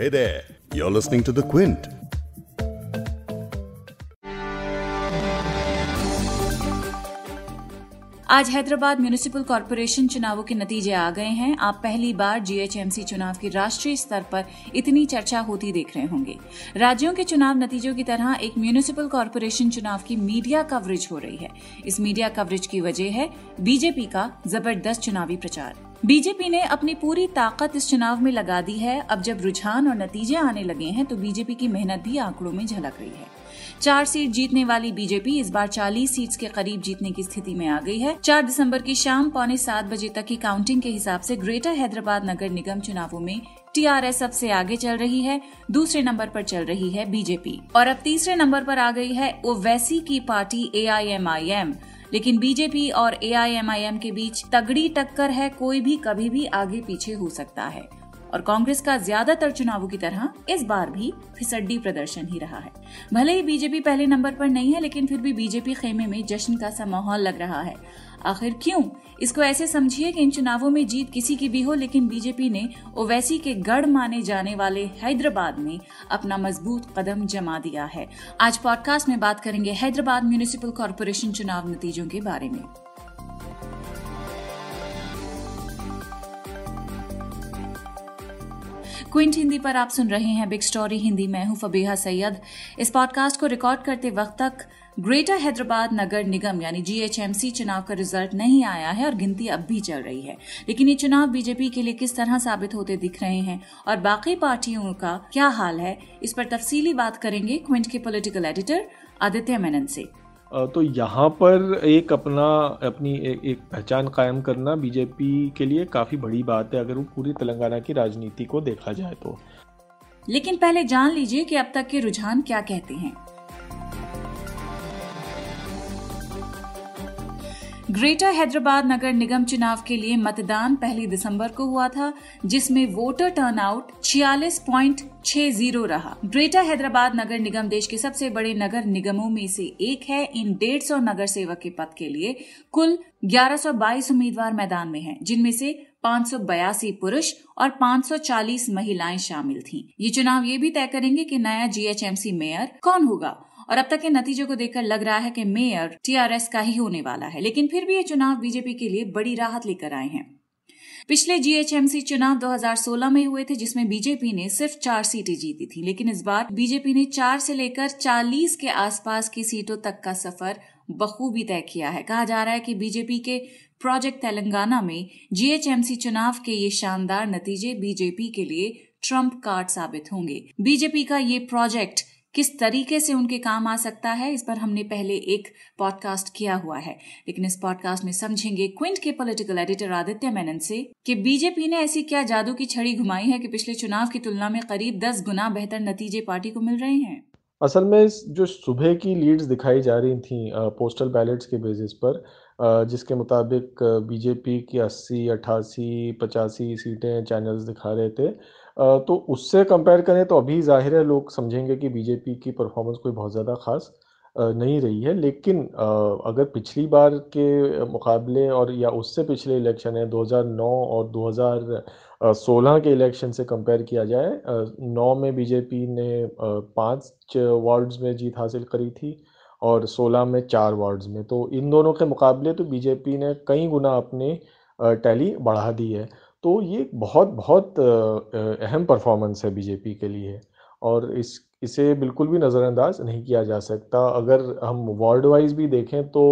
Hey there, you're listening to The Quint. आज Hyderabad municipal corporation चुनावों के नतीजे आ गए हैं। आप पहली बार जीएचएमसी चुनाव की राष्ट्रीय स्तर पर इतनी चर्चा होती देख रहे होंगे। राज्यों के चुनाव नतीजों की तरह एक म्यूनिसिपल कॉरपोरेशन चुनाव की मीडिया कवरेज हो रही है। इस मीडिया कवरेज की वजह है बीजेपी का ज़बरदस्त चुनावी प्रचार। बीजेपी ने अपनी पूरी ताकत इस चुनाव में लगा दी है। अब जब रुझान और नतीजे आने लगे हैं तो बीजेपी की मेहनत भी आंकड़ों में झलक रही है। चार सीट जीतने वाली बीजेपी इस बार 40 सीट्स के करीब जीतने की स्थिति में आ गई है। 4 दिसंबर की शाम पौने सात बजे तक की काउंटिंग के हिसाब से ग्रेटर हैदराबाद नगर निगम चुनावों में टीआरएस सबसे आगे चल रही है, दूसरे नंबर पर चल रही है बीजेपी। और अब तीसरे नंबर पर आ गई है, ओवैसी की पार्टी एआईएमआईएम लेकिन बीजेपी और एआईएमआईएम के बीच तगड़ी टक्कर है, कोई भी कभी भी आगे पीछे हो सकता है। और कांग्रेस का ज़्यादातर चुनावों की तरह इस बार भी फिसड्डी प्रदर्शन ही रहा है। भले ही बीजेपी पहले नंबर पर नहीं है, लेकिन फिर भी बीजेपी खेमे में जश्न का सा माहौल लग रहा है। आखिर क्यों? इसको ऐसे समझिए कि इन चुनावों में जीत किसी की भी हो, लेकिन बीजेपी ने ओवैसी के गढ़ माने जाने वाले हैदराबाद में अपना मज़बूत कदम जमा दिया है। आज पॉडकास्ट में बात करेंगे हैदराबाद म्यूनिसिपल कॉरपोरेशन चुनाव नतीजों के बारे में। क्विंट हिंदी पर आप सुन रहे हैं बिग स्टोरी। हिंदी मैं हूँ फबीहा सैयद। इस पॉडकास्ट को रिकॉर्ड करते वक्त तक ग्रेटर हैदराबाद नगर निगम, यानी जीएचएमसी चुनाव का रिज़ल्ट नहीं आया है और गिनती अब भी चल रही है। लेकिन ये चुनाव बीजेपी के लिए किस तरह साबित होते दिख रहे हैं और बाकी पार्टियों का क्या हाल है, इस पर तफसीली बात करेंगे क्विंट के पॉलिटिकल एडिटर आदित्य मेनन से। तो यहाँ पर एक अपना अपनी एक, एक पहचान कायम करना बीजेपी के लिए काफ़ी बड़ी बात है अगर वो पूरी तेलंगाना की राजनीति को देखा जाए तो। लेकिन पहले जान लीजिए कि अब तक के रुझान क्या कहते हैं। ग्रेटर हैदराबाद नगर निगम चुनाव के लिए मतदान पहली दिसंबर को हुआ था जिसमें वोटर टर्नआउट छियालीस पॉइंट छह ज़ीरो रहा। ग्रेटर हैदराबाद नगर निगम देश के सबसे बड़े नगर निगमों में से एक है। इन डेढ़ सौ नगर सेवक के पद के लिए कुल 1122 उम्मीदवार मैदान में हैं, जिनमें से पाँच सौ बयासी पुरुष और 540 महिलाएँ शामिल थीं। ये चुनाव ये भी तय करेंगे कि नया जीएचएमसी मेयर कौन होगा। और अब तक के नतीजों को देखकर लग रहा है कि मेयर टीआरएस का ही होने वाला है, लेकिन फिर भी ये चुनाव बीजेपी के लिए बड़ी राहत लेकर आए हैं। पिछले जीएचएमसी चुनाव 2016 में हुए थे, जिसमें बीजेपी ने सिर्फ़ चार सीटें जीती थी, लेकिन इस बार बीजेपी ने चार से लेकर 40 के आसपास की सीटों तक का सफ़र बखूबी तय किया है। कहा जा रहा है कि बीजेपी के प्रोजेक्ट तेलंगाना में जीएचएमसी चुनाव के ये शानदार नतीजे बीजेपी के लिए ट्रंप कार्ड साबित होंगे। बीजेपी का ये प्रोजेक्ट किस तरीके से उनके काम आ सकता है इस पर हमने पहले एक पॉडकास्ट किया हुआ है। लेकिन इस पॉडकास्ट में समझेंगे क्विंट के पॉलिटिकल एडिटर आदित्य मेनन से कि बीजेपी ने ऐसी क्या जादू की छड़ी घुमाई है कि पिछले चुनाव की तुलना में करीब दस गुना बेहतर नतीजे पार्टी को मिल रहे हैं। असल में जो सुबह की लीड्स दिखाई जा रही थी पोस्टल बैलेट्स के बेसिस पर जिसके मुताबिक बीजेपी की 80, 88, 85 सीटें चैनल्स दिखा रहे थे तो उससे कंपेयर करें तो अभी ज़ाहिर है लोग समझेंगे कि बीजेपी की परफॉर्मेंस कोई बहुत ज़्यादा ख़ास नहीं रही है। लेकिन अगर पिछली बार के मुकाबले और या उससे पिछले इलेक्शन है 2009 और 2016 के इलेक्शन से कंपेयर किया जाए नौ में बीजेपी ने पाँच वार्ड्स में जीत हासिल करी थी और 16 में चार वार्ड्स में। तो इन दोनों के मुकाबले तो बीजेपी ने कई गुना अपनी टैली बढ़ा दी है। तो ये बहुत बहुत अहम परफॉर्मेंस है बीजेपी के लिए और इस, इसे बिल्कुल भी नज़रअंदाज नहीं किया जा सकता। अगर हम वार्ड वाइज भी देखें तो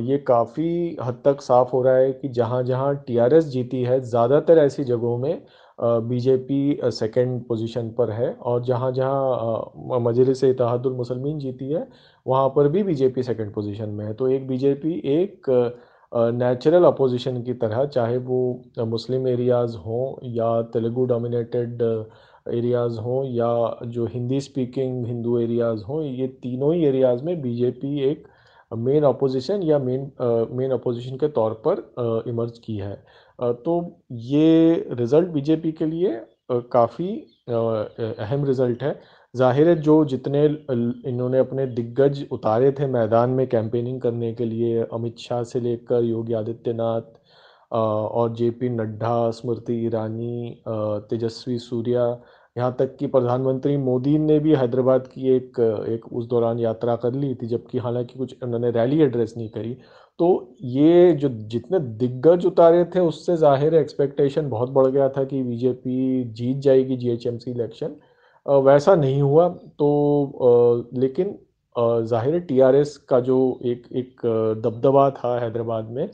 ये काफ़ी हद तक साफ़ हो रहा है कि जहाँ जहाँ टीआरएस जीती है, ज़्यादातर ऐसी जगहों में बीजेपी सेकंड पोजीशन पर है और जहाँ जहाँ मजलिस इतिहादुलमसलमिन जीती है, वहाँ पर भी बीजेपी सेकंड पोजीशन में है। तो एक बीजेपी, एक नेचुरल अपोजिशन की तरह, चाहे वो मुस्लिम एरियाज़ हों या तेलुगु डोमिनेटेड एरियाज़ हों या जो हिंदी स्पीकिंग हिंदू एरियाज़ हों, ये तीनों ही एरियाज़ में बीजेपी एक मेन अपोजिशन या मेन मेन अपोजिशन के तौर पर इमर्ज की है। तो ये रिज़ल्ट बीजेपी के लिए काफ़ी अहम रिज़ल्ट है। ज़ाहिर है, जो जितने इन्होंने अपने दिग्गज उतारे थे मैदान में कैंपेनिंग करने के लिए, अमित शाह से लेकर योगी आदित्यनाथ और जे पी नड्डा, स्मृति ईरानी तेजस्वी सूर्या, यहाँ तक कि प्रधानमंत्री मोदी ने भी हैदराबाद की एक एक उस दौरान यात्रा कर ली थी, जबकि हालाँकि कुछ उन्होंने रैली एड्रेस नहीं करी। तो ये जो जितने दिग्गज उतारे थे, उससे ज़ाहिर एक्सपेक्टेशन बहुत बढ़ गया था कि बीजेपी जीत जाएगी जीएचएमसी इलेक्शन वैसा नहीं हुआ। तो लेकिन ज़ाहिर है टीआरएस का जो एक एक दबदबा था हैदराबाद में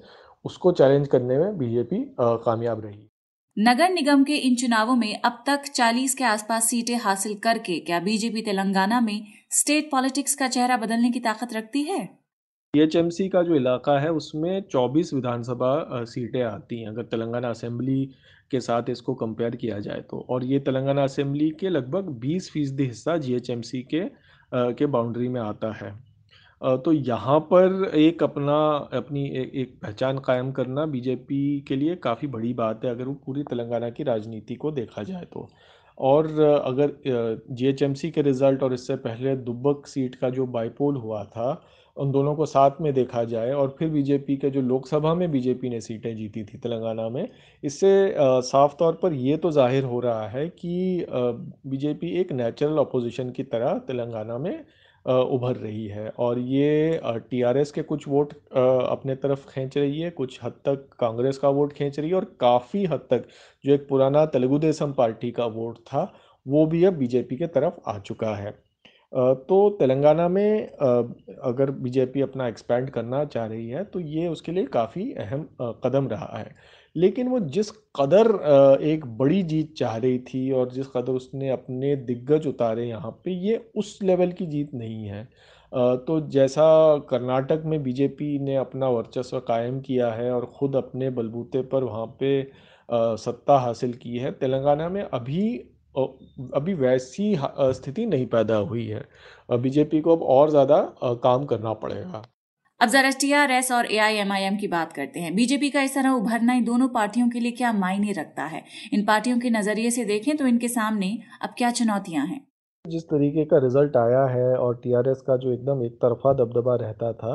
उसको चैलेंज करने में बीजेपी कामयाब रही। नगर निगम के इन चुनावों में अब तक 40 के आसपास सीटें हासिल करके क्या बीजेपी तेलंगाना में स्टेट पॉलिटिक्स का चेहरा बदलने की ताकत रखती है? टीएचएमसी का जो इलाका है उसमें 24 विधानसभा सीटें आती हैं। अगर तेलंगाना असेंबली के साथ इसको कंपेयर किया जाए तो। और ये तेलंगाना असेंबली के लगभग 20 फ़ीसदी हिस्सा जीएचएमसी के आ, के बाउंड्री में आता है। आ, तो यहाँ पर एक अपना अपनी एक, एक पहचान कायम करना बीजेपी के लिए काफ़ी बड़ी बात है अगर वो पूरी तेलंगाना की राजनीति को देखा जाए तो। और अगर जीएचएमसी के रिज़ल्ट और इससे पहले दुबक सीट का जो बाईपोल हुआ था उन दोनों को साथ में देखा जाए और फिर बीजेपी के जो लोकसभा में बीजेपी ने सीटें जीती थी तेलंगाना में, इससे साफ़ तौर पर ये तो ज़ाहिर हो रहा है कि बीजेपी एक नेचुरल अपोजिशन की तरह तेलंगाना में उभर रही है और ये टीआरएस के कुछ वोट अपने तरफ़ खींच रही है, कुछ हद तक कांग्रेस का वोट खींच रही है और काफ़ी हद तक जो एक पुराना तेलुगु देशम पार्टी का वोट था, वो भी अब बीजेपी के तरफ़ आ चुका है। तो तेलंगाना में अगर बीजेपी अपना एक्सपैंड करना चाह रही है तो ये उसके लिए काफ़ी अहम कदम रहा है। लेकिन वो जिस कदर एक बड़ी जीत चाह रही थी और जिस कदर उसने अपने दिग्गज उतारे यहाँ पे, ये उस लेवल की जीत नहीं है। तो जैसा कर्नाटक में बीजेपी ने अपना वर्चस्व कायम किया है और ख़ुद अपने बलबूते पर वहाँ पे सत्ता हासिल की है, तेलंगाना में अभी अभी वैसी स्थिति नहीं पैदा हुई है। बीजेपी को अब और ज़्यादा काम करना पड़ेगा। अब जरा टीआरएस और एआईएमआईएम की बात करते हैं। बीजेपी का इस तरह उभरना इन दोनों पार्टियों के लिए क्या मायने रखता है? इन पार्टियों के नज़रिए से देखें तो इनके सामने अब क्या चुनौतियाँ हैं? जिस तरीके का रिज़ल्ट आया है और टीआरएस का जो एकदम एक तरफा दबदबा रहता था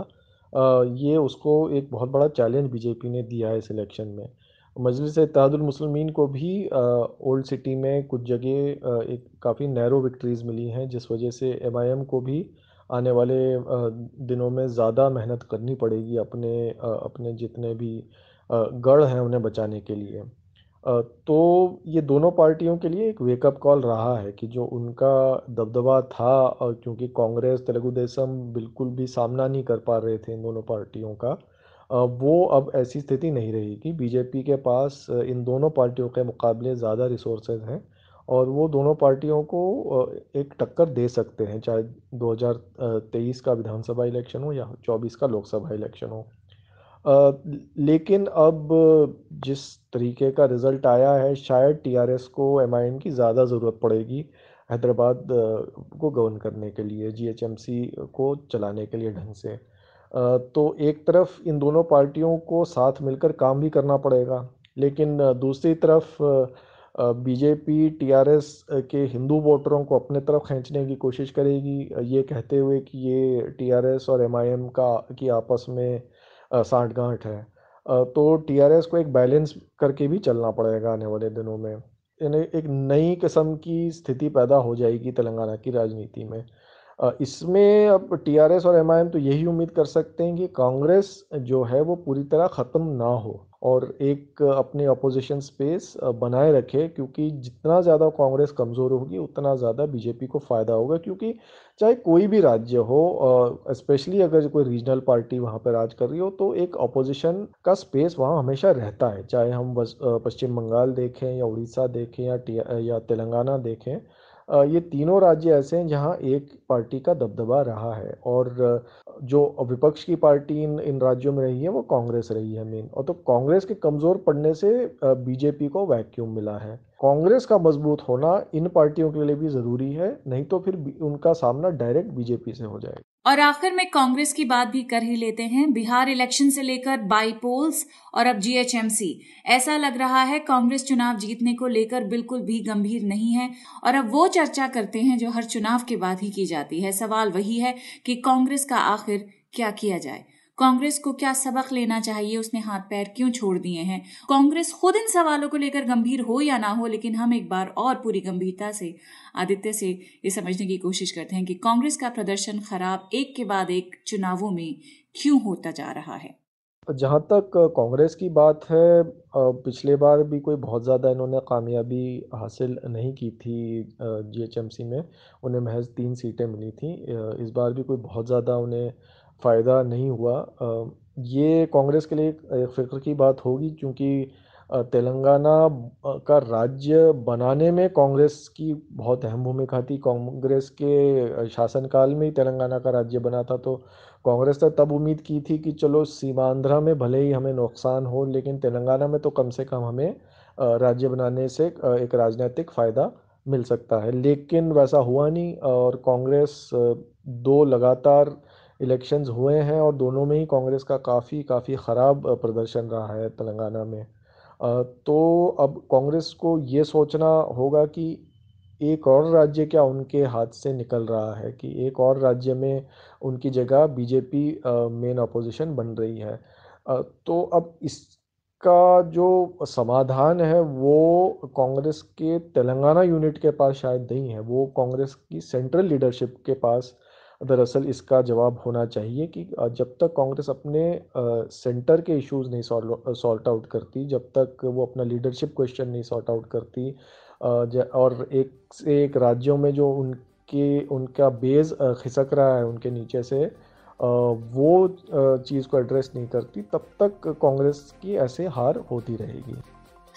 ये उसको एक बहुत बड़ा चैलेंज बीजेपी ने दिया है इस इलेक्शन में। मजलिस इतिहादुलमसलमिन को भी ओल्ड सिटी में कुछ जगह एक काफ़ी नैरो विक्ट्रीज़ मिली हैं, जिस वजह से एमआईएम को भी आने वाले दिनों में ज़्यादा मेहनत करनी पड़ेगी अपने अपने जितने भी गढ़ हैं उन्हें बचाने के लिए। तो ये दोनों पार्टियों के लिए एक वेकअप कॉल रहा है कि जो उनका दबदबा था क्योंकि कांग्रेस, तेलुगु देशम बिल्कुल भी सामना नहीं कर पा रहे थे इन दोनों पार्टियों का वो अब ऐसी स्थिति नहीं रहेगी। बीजेपी के पास इन दोनों पार्टियों के मुकाबले ज़्यादा रिसोर्सेज हैं और वो दोनों पार्टियों को एक टक्कर दे सकते हैं, चाहे 2023 का विधानसभा इलेक्शन हो या 24 का लोकसभा इलेक्शन हो। लेकिन अब जिस तरीके का रिज़ल्ट आया है, शायद टीआरएस को एमआईएन की ज़्यादा ज़रूरत पड़ेगी हैदराबाद को गवर्न करने के लिए जीएचएमसी को चलाने के लिए ढंग से। तो एक तरफ़ इन दोनों पार्टियों को साथ मिलकर काम भी करना पड़ेगा। लेकिन दूसरी तरफ़ बीजेपी, टीआरएस के हिंदू वोटरों को अपने तरफ़ खींचने की कोशिश करेगी। ये कहते हुए कि ये टीआरएस और एमआईएम का, की आपस में साठ गांठ है। तो टीआरएस को एक बैलेंस करके भी चलना पड़ेगा आने वाले दिनों में। यानी एक नई किस्म की स्थिति पैदा हो जाएगी तेलंगाना की राजनीति में। इसमें अब टीआरएस और एमआईएम तो यही उम्मीद कर सकते हैं कि कांग्रेस जो है वो पूरी तरह ख़त्म ना हो और एक अपने अपोजिशन स्पेस बनाए रखे, क्योंकि जितना ज़्यादा कांग्रेस कमज़ोर होगी, उतना ज़्यादा बीजेपी को फ़ायदा होगा, क्योंकि चाहे कोई भी राज्य हो स्पेशली अगर कोई रीजनल पार्टी वहाँ पर राज कर रही हो तो एक अपोजिशन का स्पेस वहाँ हमेशा रहता है। चाहे हम पश्चिम बंगाल देखें या उड़ीसा देखें या या तेलंगाना देखें ये तीनों राज्य ऐसे हैं जहाँ एक पार्टी का दबदबा रहा है और जो विपक्ष की पार्टी इन इन राज्यों में रही है वो कांग्रेस रही है मेन और तो कांग्रेस के कमज़ोर पड़ने से बीजेपी को वैक्यूम मिला है। कांग्रेस का मज़बूत होना इन पार्टियों के लिए भी ज़रूरी है, नहीं तो फिर उनका सामना डायरेक्ट बीजेपी से हो जाएगा। और आखिर में कांग्रेस की बात भी कर ही लेते हैं। बिहार इलेक्शन से लेकर बाई पोल्स और अब जीएचएमसी। ऐसा लग रहा है कांग्रेस चुनाव जीतने को लेकर बिल्कुल भी गंभीर नहीं है और अब वो चर्चा करते हैं जो हर चुनाव के बाद ही की जाती है। सवाल वही है कि कांग्रेस का आखिर क्या किया जाए। कांग्रेस को क्या सबक लेना चाहिए? उसने हाथ पैर क्यों छोड़ दिए हैं? कांग्रेस खुद इन सवालों को लेकर गंभीर हो या ना हो, लेकिन हम एक बार और पूरी गंभीरता से, आदित्य से ये समझने की कोशिश करते हैं कि कांग्रेस का प्रदर्शन खराब एक के बाद एक चुनावों में क्यों होता जा रहा है? जहाँ तक कांग्रेस की बात है पिछले बार भी कोई बहुत ज़्यादा इन्होंने कामयाबी हासिल नहीं की थी जीएचएमसी में। उन्हें महज तीन सीटें मिली थी। इस बार भी कोई बहुत ज़्यादा उन्हें फ़ायदा नहीं हुआ। ये कांग्रेस के लिए एक फ़िक्र की बात होगी क्योंकि तेलंगाना का राज्य बनाने में कांग्रेस की बहुत अहम भूमिका थी। कांग्रेस के शासनकाल में ही तेलंगाना का राज्य बना था तो कांग्रेस ने तब उम्मीद की थी कि चलो सीमांध्रा में भले ही हमें नुकसान हो, लेकिन तेलंगाना में तो कम से कम हमें राज्य बनाने से एक राजनीतिक फ़ायदा मिल सकता है। लेकिन वैसा हुआ नहीं और कांग्रेस दो लगातार इलेक्शंस हुए हैं और दोनों में ही कांग्रेस का काफ़ी काफ़ी ख़राब प्रदर्शन रहा है तेलंगाना में। तो अब कांग्रेस को ये सोचना होगा कि एक और राज्य क्या उनके हाथ से निकल रहा है कि एक और राज्य में उनकी जगह बीजेपी मेन अपोजिशन बन रही है। तो अब इसका जो समाधान है वो कांग्रेस के तेलंगाना यूनिट के पास शायद नहीं है, वो कांग्रेस की सेंट्रल लीडरशिप के पास दरअसल इसका जवाब होना चाहिए कि जब तक कांग्रेस अपने सेंटर के इश्यूज़ नहीं सॉल्ट आउट करती, जब तक वो अपना लीडरशिप क्वेश्चन नहीं सॉर्ट आउट करती और एक से एक राज्यों में जो उनके, उनका बेस खिसक रहा है उनके नीचे से वो चीज़ को एड्रेस नहीं करती, तब तक कांग्रेस की ऐसे हार होती रहेगी।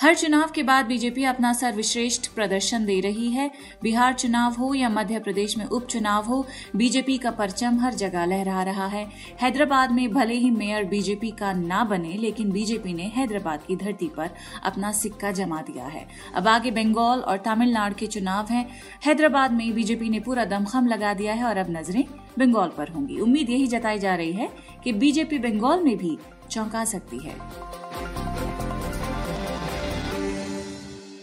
हर चुनाव के बाद बीजेपी अपना सर्वश्रेष्ठ प्रदर्शन दे रही है। बिहार चुनाव हो या मध्य प्रदेश में उपचुनाव हो, बीजेपी का परचम हर जगह लहरा रहा है। हैदराबाद में भले ही मेयर बीजेपी का ना बने, लेकिन बीजेपी ने हैदराबाद की धरती पर अपना सिक्का जमा दिया है। अब आगे बंगाल और तमिलनाडु के चुनाव हैं। हैदराबाद में बीजेपी ने पूरा दमखम लगा दिया है और अब नज़रें बंगाल पर होंगी। उम्मीद यही जताई जा रही है कि बीजेपी बंगाल में भी चौंका सकती है।